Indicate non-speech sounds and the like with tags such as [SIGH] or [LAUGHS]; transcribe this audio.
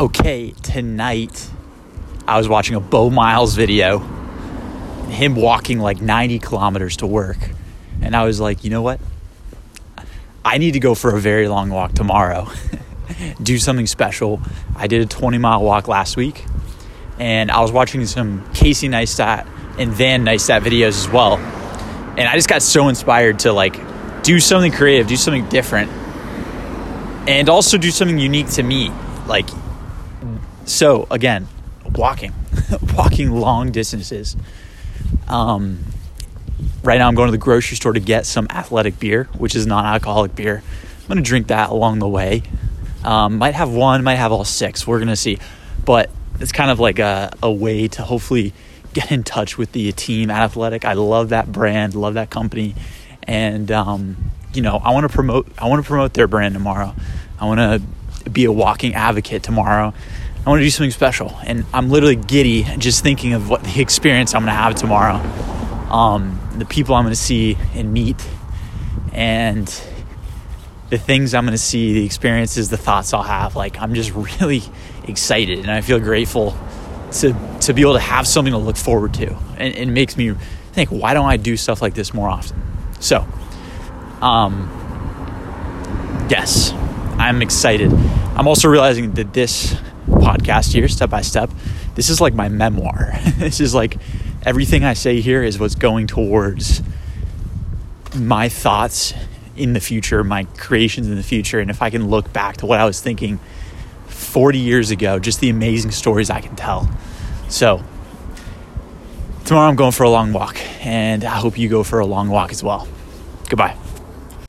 Okay, tonight I was watching a Beau Miles video, him walking like 90 kilometers to work. And I was like, you know what? I need to go for a very long walk tomorrow. [LAUGHS] Do something special. I did a 20 mile walk last week and I was watching some Casey Neistat and Van Neistat videos as well. And I just got so inspired to like do something creative, do something different, and also do something unique to me. Like, so again, walking, [LAUGHS] walking long distances. Um, right now, I'm going to the grocery store to get some athletic beer, which is non alcoholic beer. I'm going to drink that along the way. Um, might have one, might have all six. We're going to see. But it's kind of like a, a way to hopefully get in touch with the team at Athletic. I love that brand, love that company. And, um, you know, I want to promote, I want to promote their brand tomorrow. I want to be a walking advocate tomorrow. I want to do something special. And I'm literally giddy just thinking of what the experience I'm going to have tomorrow. Um, the people I'm going to see and meet and the things I'm going to see, the experiences, the thoughts I'll have. Like, I'm just really excited and I feel grateful to, to be able to have something to look forward to. And it makes me think, why don't I do stuff like this more often? So, um, yes, I'm excited. I'm also realizing that this podcast here, step by step, this is like my memoir. [LAUGHS] this is like everything I say here is what's going towards my thoughts in the future, my creations in the future. And if I can look back to what I was thinking 40 years ago, just the amazing stories I can tell. So, tomorrow I'm going for a long walk, and I hope you go for a long walk as well. Goodbye.